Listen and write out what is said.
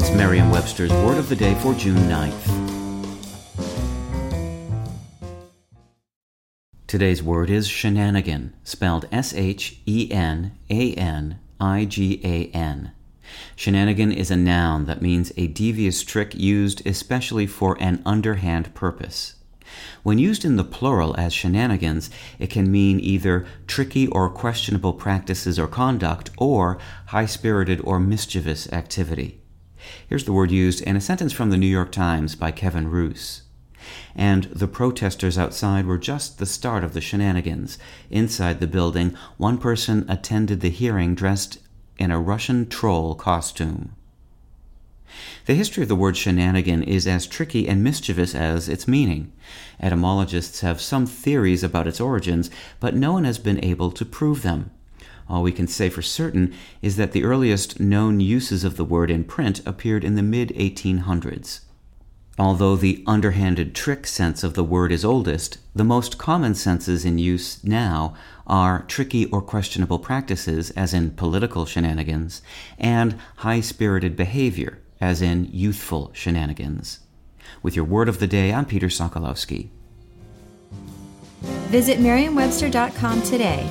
It's Merriam-Webster's Word of the Day for June 9th. Today's word is shenanigan, spelled S H E N A N I G A N. Shenanigan is a noun that means a devious trick used especially for an underhand purpose. When used in the plural as shenanigans, it can mean either tricky or questionable practices or conduct, or high spirited or mischievous activity. Here's the word used in a sentence from the New York Times by Kevin Roose. And the protesters outside were just the start of the shenanigans. Inside the building, one person attended the hearing dressed in a Russian troll costume. The history of the word shenanigan is as tricky and mischievous as its meaning. Etymologists have some theories about its origins, but no one has been able to prove them. All we can say for certain is that the earliest known uses of the word in print appeared in the mid 1800s. Although the underhanded trick sense of the word is oldest, the most common senses in use now are tricky or questionable practices, as in political shenanigans, and high spirited behavior, as in youthful shenanigans. With your word of the day, I'm Peter Sokolowski. Visit Merriam-Webster.com today